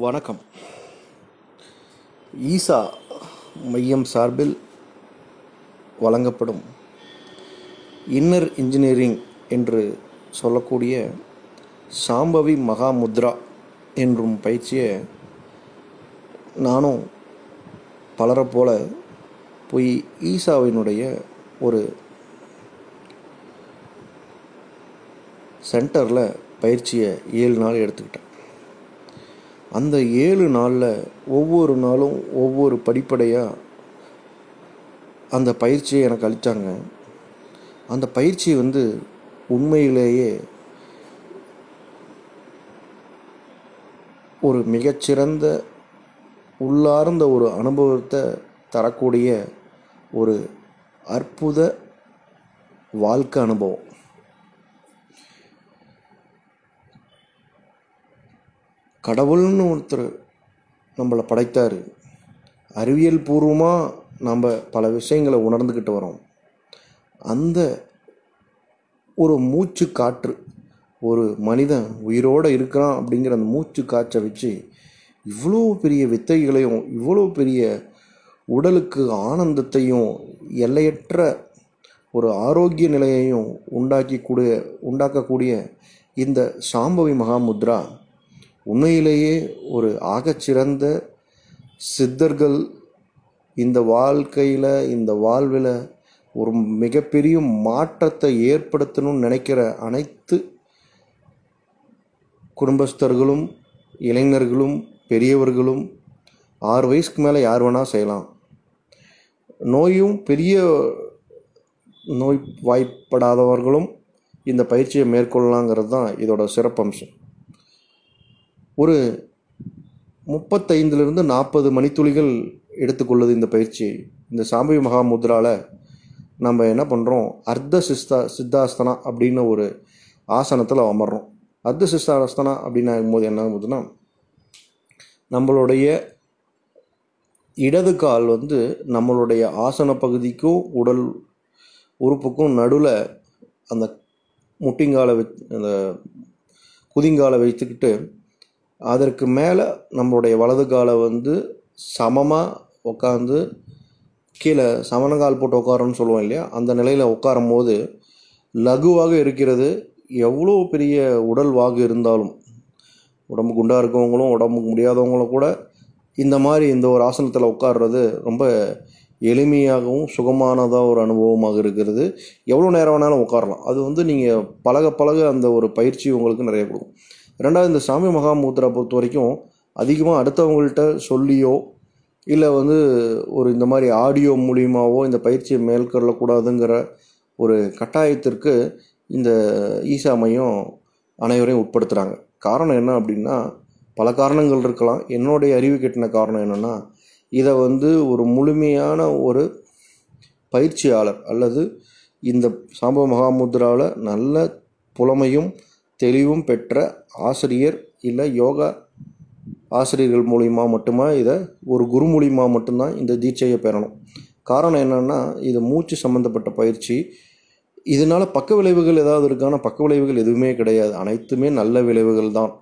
வணக்கம். ஈசா மையம் சார்பில் வழங்கப்படும் இன்னர் இன்ஜினியரிங் என்று சொல்லக்கூடிய சாம்பவி மகாமுத்ரா என்றும் பயிற்சியை நானும் பலரை போல போய் ஈசாவினுடைய ஒரு சென்டரில் பயிற்சியை ஏழு நாள் எடுத்துக்கிட்டேன். அந்த ஏழு நாளில் ஒவ்வொரு நாளும் ஒவ்வொரு படிப்படையாக அந்த பயிற்சியை எனக்கு அளித்தாங்க அந்த பயிற்சி வந்து உண்மையிலேயே ஒரு மிகச்சிறந்த உள்ளார்ந்த ஒரு அனுபவத்தை தரக்கூடிய ஒரு அற்புத வாழ்க்கை அனுபவம். கடவுள்னு ஒருத்தர் நம்மளை படைத்தார். அறிவியல் பூர்வமாக நம்ம பல விஷயங்களை உணர்ந்துக்கிட்டு வரோம். அந்த ஒரு மூச்சு காற்று ஒரு மனிதன் உயிரோடு இருக்கிறான் அப்படிங்கிற அந்த மூச்சு காற்றை வச்சு இவ்வளோ பெரிய வித்தைகளையும் இவ்வளோ பெரிய உடலுக்கு ஆனந்தத்தையும் எல்லையற்ற ஒரு ஆரோக்கிய நிலையையும் உண்டாக்கி கூடிய உண்டாக்கக்கூடிய இந்த சாம்பவி மகாமுத்ரா உண்மையிலேயே ஒரு ஆகச்சிறந்த சித்தர்கள் இந்த வாழ்க்கையில் இந்த வாழ்வில் ஒரு மிகப்பெரிய மாற்றத்தை ஏற்படுத்தணும்னு நினைக்கிற அனைத்து குடும்பஸ்தர்களும் இளைஞர்களும் பெரியவர்களும் ஆறு வயசுக்கு மேலே யார் வேணால் செய்யலாம். நோயும் பெரிய நோய் வாய்ப்படாதவர்களும் இந்த பயிற்சியை மேற்கொள்ளலாங்கிறது தான் இதோட சிறப்பம்சம். ஒரு முப்பத்தைந்துலேருந்து நாற்பது மணித்துளிகள் எடுத்துக்கொள்ளுது இந்த பயிற்சி. இந்த சாம்பவி மகாமுத்ராவில் நம்ம என்ன பண்ணுறோம் அர்த்த சிஸ்தா சித்தாஸ்தனா அப்படின்னு ஒரு ஆசனத்தில் அமர்றோம். அர்த்த சிஸ்தாஸ்தனா அப்படின்னு ஆகும்போது என்ன ஆகுதுன்னா நம்மளுடைய இடது கால் வந்து நம்மளுடைய ஆசன பகுதிக்கும் உடல் உறுப்புக்கும் நடுவில் அந்த முட்டிங்காலை வச் அந்த குதிங்காலை வைத்துக்கிட்டு அதற்கு மேலே நம்மளுடைய வலது காலை வந்து சமமாக உட்காந்து கீழே சமணங்கால் போட்டு உட்காரன்னு சொல்லுவோம் இல்லையா? அந்த நிலையில் உட்காரும் போது லகுவாக இருக்கிறது. எவ்வளோ பெரிய உடல் வாகு இருந்தாலும் உடம்பு குண்டாக இருக்கவங்களும் உடம்புக்கு முடியாதவங்களும் கூட இந்த மாதிரி இந்த ஒரு ஆசனத்தில் உட்கார்றது ரொம்ப எளிமையாகவும் சுகமானதாக ஒரு அனுபவமாக இருக்கிறது. எவ்வளோ நேரம் வேணாலும் உட்காரலாம் அது வந்து நீங்கள் பழக பழக அந்த ஒரு பயிற்சி உங்களுக்கு நிறைய கொடுக்கும். ரெண்டாவது இந்த சாமி மகாமூத்ரா பொறுத்த வரைக்கும் அதிகமாக அடுத்தவங்கள்ட்ட சொல்லியோ இல்லை வந்து ஒரு இந்த மாதிரி ஆடியோ மூலியமாகவோ இந்த பயிற்சியை மேற்கொள்ளக்கூடாதுங்கிற ஒரு கட்டாயத்திற்கு இந்த ஈசா மையம் அனைவரையும் உட்படுத்துகிறாங்க காரணம் என்ன அப்படின்னா பல காரணங்கள் இருக்கலாம். என்னுடைய அறிவு கெட்டின காரணம் என்னென்னா இதை வந்து ஒரு முழுமையான ஒரு பயிற்சியாளர் அல்லது இந்த சாம்ப மகாமுத்ராவில் நல்ல புலமையும் தெளிவும் பெற்ற ஆசிரியர் இல்லை யோகா ஆசிரியர்கள் மூலிமா மட்டுமா இதை ஒரு குரு மூலிமா மட்டும்தான் இந்த தீட்சையை பெறணும். காரணம் என்னென்னா இது மூச்சு சம்மந்தப்பட்ட பயிற்சி. இதனால் பக்க விளைவுகள் ஏதாவது இருக்கான பக்க விளைவுகள் எதுவுமே கிடையாது. அனைத்துமே நல்ல விளைவுகள் தான்.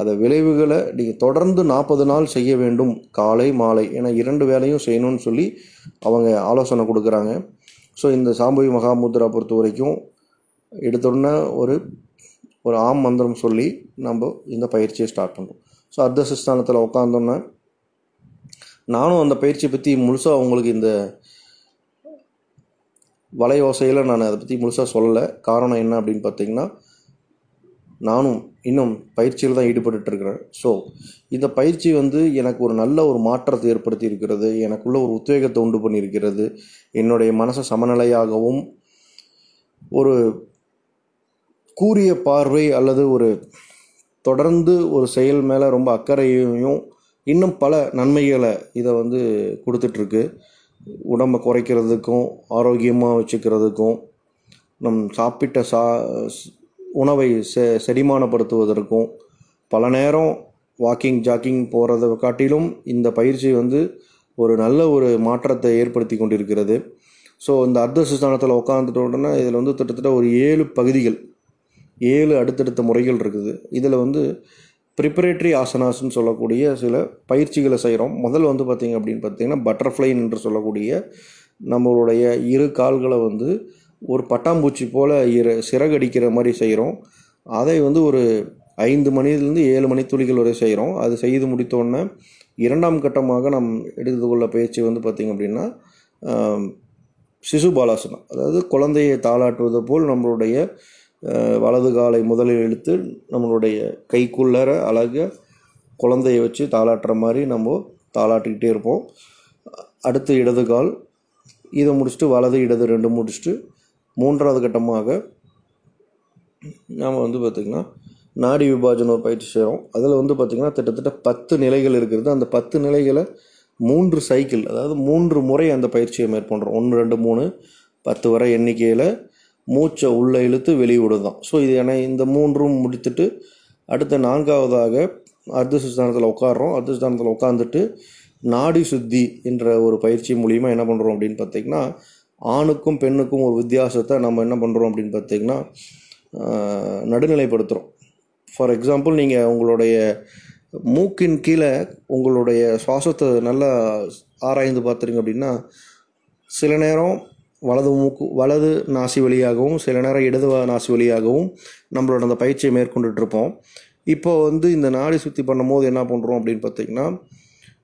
அதை விளைவுகளை நீங்கள் தொடர்ந்து நாற்பது நாள் செய்ய வேண்டும். காலை மாலை ஏன்னா இரண்டு வேலையும் செய்யணும்னு சொல்லி அவங்க ஆலோசனை கொடுக்குறாங்க. ஸோ இந்த சாம்பவி மகாமுத்ரா பொறுத்த வரைக்கும் எடுத்தோடனே ஒரு ஒரு ஆம் மந்திரம் சொல்லி நம்ம இந்த பயிற்சியை ஸ்டார்ட் பண்ணுறோம் ஸோ அர்த்தசிஸ்தானத்தில் உட்காந்தோன்னே நானும் அந்த பயிற்சியை பற்றி முழுசாக உங்களுக்கு இந்த வலை ஓசையில் நான் அதை பற்றி முழுசாக சொல்லலை. காரணம் என்ன அப்படின்னு பார்த்தீங்கன்னா நானும் இன்னும் பயிற்சியில் தான் ஈடுபட்டுருக்கிறேன் ஸோ இந்த பயிற்சி வந்து எனக்கு ஒரு நல்ல ஒரு மாற்றத்தை ஏற்படுத்தி இருக்கிறது. எனக்குள்ள ஒரு உத்வேகத்தை உண்டு பண்ணியிருக்கிறது. என்னுடைய மனசை சமநிலையாகவும் ஒரு கூறிய பார்வை அல்லது ஒரு தொடர்ந்து ஒரு செயல் மேலே ரொம்ப அக்கறையையும் இன்னும் பல நன்மைகளை இதை வந்து கொடுத்துட்ருக்கு. உடம்பை குறைக்கிறதுக்கும் ஆரோக்கியமாக வச்சுக்கிறதுக்கும் நம் சாப்பிட்ட சா உணவை செ செரிமானப்படுத்துவதற்கும் பல நேரம் வாக்கிங் ஜாக்கிங் போகிறத காட்டிலும் இந்த பயிற்சி வந்து ஒரு நல்ல ஒரு மாற்றத்தை ஏற்படுத்தி கொண்டிருக்கிறது. ஸோ இந்த அர்த்த சுஸ்தானத்தில் உட்காந்துட்ட உடனே இதில் வந்து கிட்டத்தட்ட ஒரு ஏழு பகுதிகள் ஏழு அடுத்தடுத்த முறைகள் இருக்குது. இதில் வந்து ப்ரிப்பரேட்டரி ஆசனாஸ்ன்னு சொல்லக்கூடிய சில பயிற்சிகளை செய்கிறோம் முதல் வந்து பார்த்திங்க அப்படின்னு பார்த்தீங்கன்னா பட்டர்ஃப்ளைன் என்று சொல்லக்கூடிய நம்மளுடைய இரு கால்களை வந்து ஒரு பட்டாம்பூச்சி போல் இரு சிறகடிக்கிற மாதிரி செய்கிறோம் அதை வந்து ஒரு ஐந்து மணிலேருந்து ஏழு மணி துளிகள் வரை செய்கிறோம் அது செய்து முடித்தோடனே இரண்டாம் கட்டமாக நம் எடுத்துக்கொள்ள பயிற்சி வந்து பார்த்திங்க அப்படின்னா சிசு பாலாசனம். அதாவது குழந்தையை தாளாட்டுவது போல் நம்மளுடைய வலது காலை முதலில் இழுத்து நம்மளுடைய கைக்குள்ளற அழக குழந்தைய வச்சு தாளாட்டுற மாதிரி நம்ம தாளாட்டிக்கிட்டே இருப்போம். அடுத்து இடது கால். இதை முடிச்சுட்டு வலது இடது ரெண்டு முடிச்சுட்டு மூன்றாவது கட்டமாக நாம் வந்து பார்த்திங்கன்னா நாடி விபாஜன ஒரு பயிற்சி செய்கிறோம் அதில் வந்து பார்த்திங்கன்னா கிட்டத்தட்ட பத்து நிலைகள் இருக்கிறது. அந்த பத்து நிலைகளை மூன்று சைக்கிள் அதாவது மூன்று முறை அந்த பயிற்சியை மேற்கொள்கிறோம் ஒன்று ரெண்டு மூணு பத்து வரை எண்ணிக்கையில் மூச்சை உள்ளே இழுத்து வெளியே விடுதான் ஸோ இது என இந்த மூன்றும் முடித்துட்டு அடுத்த நான்காவதாக அர்த்தசுஸ்தானத்தில் உட்காடுறோம் அர்த்தசுஸ்தானத்தில் உட்காந்துட்டு நாடி சுத்தி என்ற ஒரு பயிற்சி மூலிமா என்ன பண்ணுறோம் அப்படின்னு பார்த்தீங்கன்னா ஆணுக்கும் பெண்ணுக்கும் ஒரு வித்தியாசத்தை நம்ம என்ன பண்ணுறோம் அப்படின்னு பார்த்தீங்கன்னா நடுநிலைப்படுத்துகிறோம் ஃபார் எக்ஸாம்பிள் நீங்கள் உங்களுடைய மூக்கின் கீழே உங்களுடைய சுவாசத்தை நல்லா ஆராய்ந்து பார்த்துருங்க அப்படின்னா சில நேரம் வலது மூக்கு வலது நாசி வழியாகவும் சில நேரம் இடது நாசி வழியாகவும் நம்மளோட அந்த பயிற்சியை மேற்கொண்டுட்ருப்போம் இப்போ வந்து இந்த நாடி சுத்தி பண்ணும்போது என்ன பண்ணுறோம் அப்படின்னு பார்த்தீங்கன்னா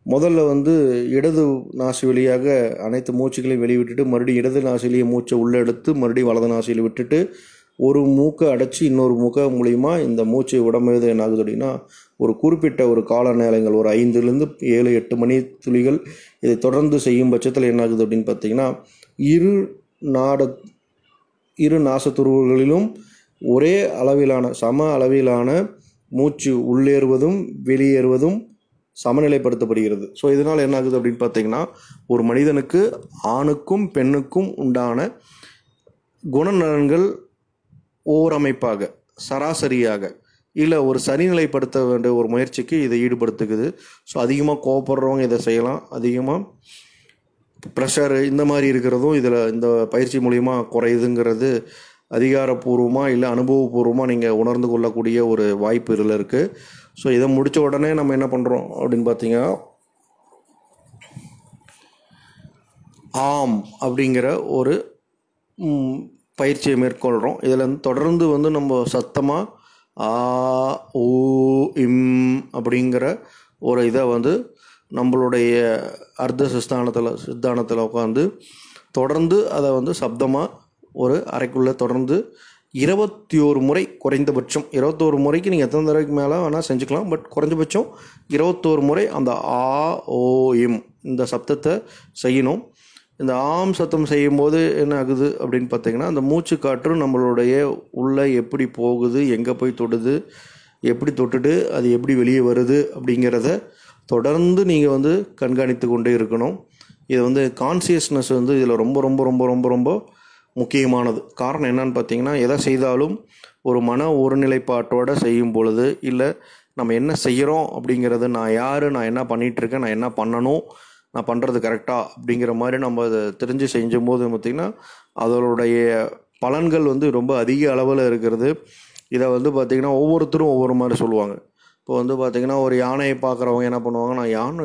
முதல்ல வந்து இடது நாசி வழியாக அனைத்து மூச்சுகளையும் வெளிவிட்டுட்டு மறுபடியும் இடது நாசிலேயே மூச்சை உள்ளே எடுத்து மறுபடியும் வலது நாசியில் விட்டுட்டு ஒரு மூக்கை அடைச்சி இன்னொரு மூக்கை மூலிமா இந்த மூச்சை விடும்போது என்ன ஆகுது அப்படின்னா ஒரு குறிப்பிட்ட ஒரு கால நேரங்கள் ஒரு ஐந்துலேருந்து ஏழு எட்டு மணி துளிகள் இதை தொடர்ந்து செய்யும் பட்சத்தில் என்ன ஆகுது அப்படின்னு பார்த்தீங்கன்னா இரு நாட இரு நாசத்துருவுகளிலும் ஒரே அளவிலான சம அளவிலான மூச்சு உள்ளேறுவதும் வெளியேறுவதும் சமநிலைப்படுத்தப்படுகிறது. ஸோ இதனால் என்ன ஆகுது அப்படின்னு பார்த்தீங்கன்னா ஒரு மனிதனுக்கு ஆணுக்கும் பெண்ணுக்கும் உண்டான குணநலன்கள் ஓரமைப்பாக சராசரியாக இல்லை ஒரு சரிநிலைப்படுத்த வேண்டிய ஒரு முயற்சிக்கு இதை ஈடுபடுத்துக்குது ஸோ அதிகமாக கோவப்படுறவங்க இதை செய்யலாம். அதிகமாக ப்ரெஷர் இந்த மாதிரி இருக்கிறதும் இதில் இந்த பயிற்சி மூலிமா குறையுதுங்கிறது அதிகாரப்பூர்வமாக இல்லை அனுபவபூர்வமாக நீங்கள் உணர்ந்து கொள்ளக்கூடிய ஒரு வாய்ப்பு இதில் இருக்குது ஸோ இதை முடித்த உடனே நம்ம என்ன பண்ணுறோம் அப்படின்னு பார்த்தீங்கன்னா ஆம் அப்படிங்கிற ஒரு பயிற்சியை மேற்கொள்கிறோம் இதில் வந்து தொடர்ந்து வந்து நம்ம சத்தமாக ஆ ஊ இம் அப்படிங்கிற ஒரு இதை வந்து நம்மளுடைய அர்த்த சிஸ்தானத்தில் சித்தானத்தில் உட்காந்து தொடர்ந்து அதை வந்து சப்தமாக ஒரு அறைக்குள்ளே தொடர்ந்து இருபத்தி ஒரு முறை குறைந்தபட்சம் இருபத்தோரு முறைக்கு நீங்கள் எத்தனை தடவைக்கு மேலே வேணால் செஞ்சுக்கலாம் பட் குறைஞ்சபட்சம் இருபத்தோரு முறை அந்த ஆ ஓ இம் இந்த சப்தத்தை செய்யணும். இந்த ஆம் சத்தம் செய்யும்போது என்ன ஆகுது அப்படின்னு பார்த்தீங்கன்னா அந்த மூச்சு காற்று நம்மளுடைய உள்ளே எப்படி போகுது எங்கே போய் தொடுது எப்படி தொட்டுட்டு அது எப்படி வெளியே வருது அப்படிங்கிறத தொடர்ந்து நீங்கள் வந்து கண்காணித்து கொண்டே இருக்கணும். இது வந்து கான்சியஸ்னஸ் வந்து இதில் ரொம்ப ரொம்ப ரொம்ப ரொம்ப ரொம்ப முக்கியமானது. காரணம் என்னன்னு பார்த்தீங்கன்னா எதை செய்தாலும் ஒரு மன ஒருநிலைப்பாட்டோடு செய்யும் பொழுது இல்லை நம்ம என்ன செய்கிறோம் அப்படிங்கிறது நான் யார் நான் என்ன பண்ணிகிட்ருக்கேன் நான் என்ன பண்ணணும் நான் பண்ணுறது கரெக்டாக அப்படிங்கிற மாதிரி நம்ம அதை தெரிஞ்சு செஞ்சும் போது பார்த்திங்கன்னா அதனுடைய பலன்கள் வந்து ரொம்ப அதிக அளவில் இருக்கிறது. இதை வந்து பார்த்திங்கன்னா ஒவ்வொருத்தரும் ஒவ்வொரு மாதிரி சொல்லுவாங்க. இப்போ வந்து பார்த்திங்கன்னா ஒரு யானையை பார்க்குறவங்க என்ன பண்ணுவாங்க நான் யானை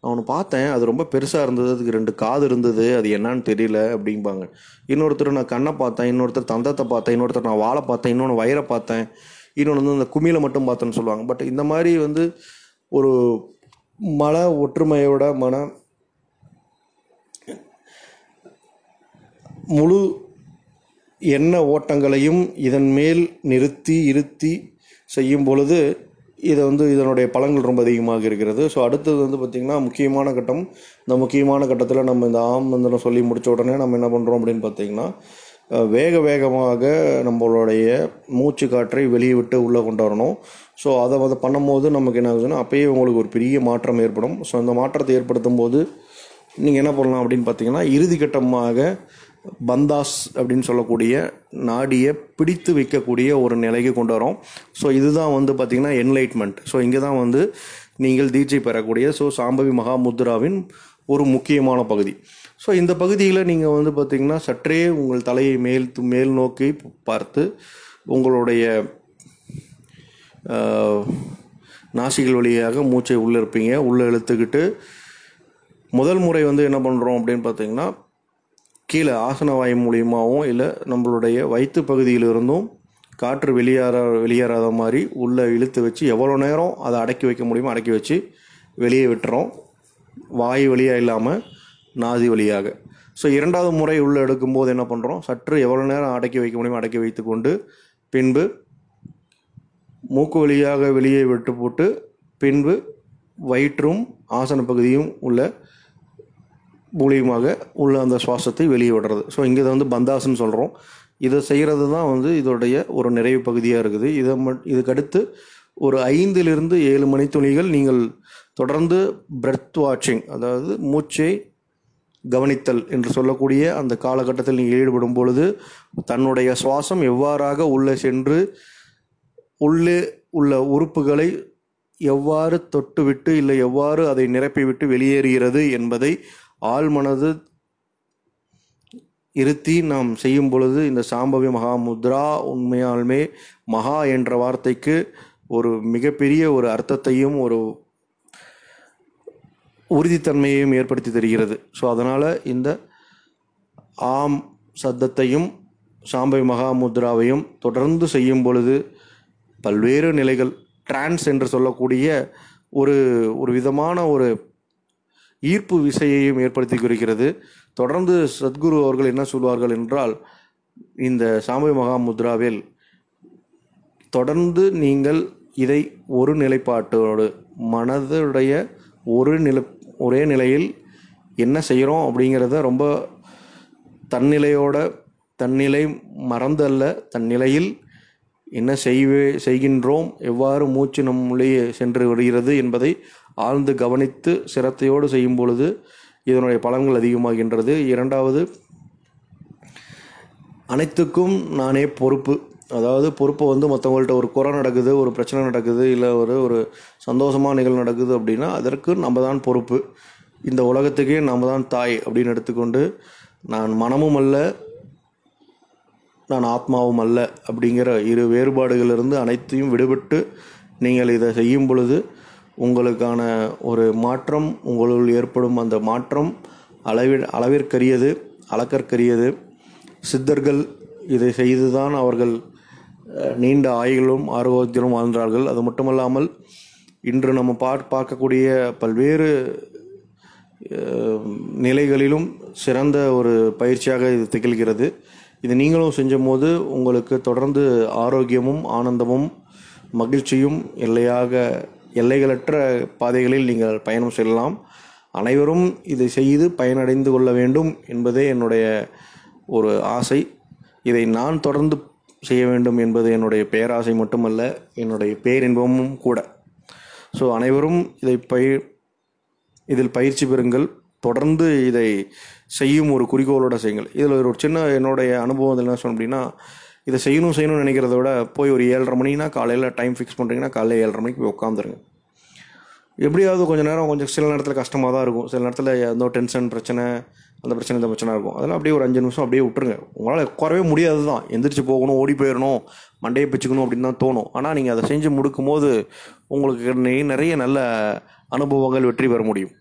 நான் ஒன்று பார்த்தேன் அது ரொம்ப பெருசாக இருந்தது அதுக்கு ரெண்டு காது இருந்தது அது என்னன்னு தெரியல அப்படிம்பாங்க. இன்னொருத்தர் நான் கண்ணை பார்த்தேன் இன்னொருத்தர் தந்தத்தை பார்த்தேன் இன்னொருத்தர் நான் வாழை பார்த்தேன் இன்னொன்று வயிறை பார்த்தேன் இன்னொன்று வந்து அந்த குமியில மட்டும் பார்த்தேன்னு சொல்லுவாங்க. பட் இந்த மாதிரி வந்து ஒரு மன ஒற்றுமையோட மன முழு எண்ண ஓட்டங்களையும் இதன் மேல் நிறுத்தி இருத்தி செய்யும் பொழுது இதை வந்து இதனுடைய பலன்கள் ரொம்ப அதிகமாக இருக்கிறது. ஸோ அடுத்தது வந்து பார்த்திங்கன்னா முக்கியமான கட்டம். இந்த முக்கியமான கட்டத்தில் நம்ம இந்த ஆம் மந்திரம் சொல்லி முடித்த உடனே நம்ம என்ன பண்ணுறோம் அப்படின்னு பார்த்தீங்கன்னா வேக வேகமாக நம்மளுடைய மூச்சு காற்றை வெளியே விட்டு உள்ளே கொண்டு வரணும். ஸோ அதை வந்து பண்ணும்போது நமக்கு என்ன ஆகுதுன்னா அப்பயே உங்களுக்கு ஒரு பெரிய மாற்றம் ஏற்படும். ஸோ அந்த மாற்றத்தை ஏற்படுத்தும் போது நீங்கள் என்ன பண்ணலாம் அப்படின்னு பார்த்தீங்கன்னா இறுதி கட்டமாக பந்தாஸ் அப்படின்னு சொல்லக்கூடிய நாடியை பிடித்து வைக்கக்கூடிய ஒரு நிலைக்கு கொண்டு வரோம். ஸோ இதுதான் வந்து பார்த்திங்கன்னா என்லைட்மெண்ட் ஸோ இங்கே தான் வந்து நீங்கள் தீட்சை பெறக்கூடிய ஸோ சாம்பவி மகாமுத்ராவின் ஒரு முக்கியமான பகுதி. ஸோ இந்த பகுதியில் நீங்கள் வந்து பார்த்திங்கன்னா சற்றே உங்கள் தலையை மேல் மேல் நோக்கி பார்த்து உங்களுடைய நாசிகள் வழியாக மூச்சை உள்ளே இருப்பீங்க. உள்ளே இழுத்துக்கிட்டு முதல் முறை வந்து என்ன பண்ணுறோம் அப்படின்னு பார்த்தீங்கன்னா கீழே ஆசன வாயு மூலியமாகவும் இல்லை நம்மளுடைய வயிற்று பகுதியிலிருந்தும் காற்று வெளியேற வெளியேறாத மாதிரி உள்ளே இழுத்து வச்சு எவ்வளோ நேரம் அதை அடக்கி வைக்க முடியுமோ அடக்கி வச்சு வெளியே விட்டுறோம். வாய் வழியாக இல்லாமல் நாதி வழியாக. ஸோ இரண்டாவது முறை உள்ளே எடுக்கும்போது என்ன பண்ணுறோம் சற்று எவ்வளோ நேரம் அடக்கி வைக்க முடியுமோ அடக்கி வைத்துக்கொண்டு பின்பு மூக்கு வழியாக வெளியே விட்டு போட்டு பின்பு வயிற்றும் ஆசன பகுதியும் உள்ள மூலியமாக உள்ள அந்த சுவாசத்தை வெளியே விடுறது. ஸோ இங்கே வந்து பந்தாசுன்னு சொல்கிறோம் இதை செய்கிறது தான் வந்து இதோடைய ஒரு நிறைவு பகுதியாக இருக்குது. இதை மட் இதுக்கடுத்து ஒரு ஐந்திலிருந்து ஏழு மணித்துளிகள் நீங்கள் தொடர்ந்து பிரெத் வாட்சிங் அதாவது மூச்சை கவனித்தல் என்று சொல்லக்கூடிய அந்த காலகட்டத்தில் நீங்கள் ஈடுபடும் பொழுது தன்னுடைய சுவாசம் எவ்வாறாக உள்ளே சென்று உள்ளே உள்ள உறுப்புகளை எவ்வாறு தொட்டுவிட்டு இல்லை எவ்வாறு அதை நிரப்பிவிட்டு வெளியேறுகிறது என்பதை ஆழ்மனது இருத்தி நாம் செய்யும் பொழுது இந்த சாம்பவி மகாமுத்ரா உண்மையாலுமே மகா என்ற வார்த்தைக்கு ஒரு மிகப்பெரிய ஒரு அர்த்தத்தையும் ஒரு உறுதித்தன்மையையும் ஏற்படுத்தி தருகிறது. ஸோ அதனால் இந்த ஆம் சத்தத்தையும் சாம்பவி மகாமுத்ராவையும் தொடர்ந்து செய்யும் பொழுது பல்வேறு நிலைகள் டிரான்ஸ் என்று சொல்லக்கூடிய ஒரு ஒரு விதமான ஒரு ஈர்ப்பு விசையையும் ஏற்படுத்தி குறிக்கிறது. தொடர்ந்து சத்குரு அவர்கள் என்ன சொல்வார்கள் என்றால் இந்த சாம்பவி மகாமுத்ராவில் தொடர்ந்து நீங்கள் இதை ஒரு நிலைப்பாட்டோடு மனதுடைய ஒரு நிலை ஒரே நிலையில் என்ன செய்கிறோம் அப்படிங்கிறத ரொம்ப தன்னிலையோட தன்னிலை மறந்தல்ல தன் நிலையில் என்ன செய்வே செய்கின்றோம் எவ்வாறு மூச்சு நம்முள்ளேயே சென்று வருகிறது என்பதை ஆழ்ந்து கவனித்து சிரத்தையோடு செய்யும் பொழுது இதனுடைய பலன்கள் அதிகமாகின்றது. இரண்டாவது அனைத்துக்கும் நானே பொறுப்பு. அதாவது பொறுப்பை வந்து மற்றவங்கள்ட்ட ஒரு குறை நடக்குது ஒரு பிரச்சனை நடக்குது இல்லை ஒரு ஒரு சந்தோஷமான நிகழ்வு நடக்குது அப்படின்னா அதற்கு நம்ம தான் பொறுப்பு. இந்த உலகத்துக்கே நம்ம தான் தாய் அப்படின்னு எடுத்துக்கொண்டு நான் மனமும் அல்ல நான் ஆத்மாவும் அல்ல அப்படிங்கிற இரு வேறுபாடுகளிலிருந்து அனைத்தையும் விடுபட்டு நீங்கள் இதை செய்யும் பொழுது உங்களுக்கான ஒரு மாற்றம் உங்களுள் ஏற்படும் அந்த மாற்றம் அளவி அளவிற்கரியது அளக்கற்கரியது. சித்தர்கள் இதை செய்துதான் அவர்கள் நீண்ட ஆயுளும் ஆரோக்கியத்திலும் வாழ்ந்தார்கள். அது மட்டுமல்லாமல் இன்று நம்ம பார் பார்க்கக்கூடிய பல்வேறு நிலைகளிலும் சிறந்த ஒரு பயிற்சியாக இது திகழ்கிறது. இது நீங்களும் செஞ்சபோது உங்களுக்கு தொடர்ந்து ஆரோக்கியமும் ஆனந்தமும் மகிழ்ச்சியும் எல்லையாக எல்லைகளற்ற பாதைகளில் நீங்கள் பயணம் செல்லலாம். அனைவரும் இதை செய்து பயனடைந்து கொள்ள வேண்டும் என்பதே என்னுடைய ஒரு ஆசை. இதை நான் தொடர்ந்து செய்ய வேண்டும் என்பது என்னுடைய பேராசை மட்டுமல்ல என்னுடைய பேரின்பமும் கூட. ஸோ அனைவரும் இதை பயிர் இதில் பயிற்சி பெறுங்கள். தொடர்ந்து இதை செய்யும் ஒரு குறிக்கோளோடு செய்யுங்கள். இதில் ஒரு சின்ன என்னுடைய அனுபவம் என்ன சொன்னோம் அப்படின்னா இதை செய்யணும் செய்யணும்னு நினைக்கிறத விட போய் ஒரு ஏழரை மணினா காலையில் டைம் ஃபிக்ஸ் பண்ணுறீங்கன்னா காலையில் ஏழரை மணிக்கு போய் உட்காந்துருங்க எப்படியாவது கொஞ்சம் நேரம் கொஞ்சம் சில நேரத்தில் கஷ்டமாக தான் இருக்கும். சில நேரத்தில் ஏதோ டென்ஷன் பிரச்சனை அந்த பிரச்சனை இந்த பிரச்சனை இருக்கும். அதெல்லாம் அப்படியே ஒரு அஞ்சு நிமிஷம் அப்படியே விட்டுருங்க. உங்களால் உட்காரவே முடியாது தான். எந்திரிச்சு போகணும் ஓடி போயிடணும் மண்டையை பிச்சுக்கணும் அப்படின்னு தான் தோணும். ஆனால் நீங்கள் அதை செஞ்சு முடிக்கும் போது உங்களுக்கு நிறைய நல்ல அனுபவங்கள் வெற்றி பெற முடியும்.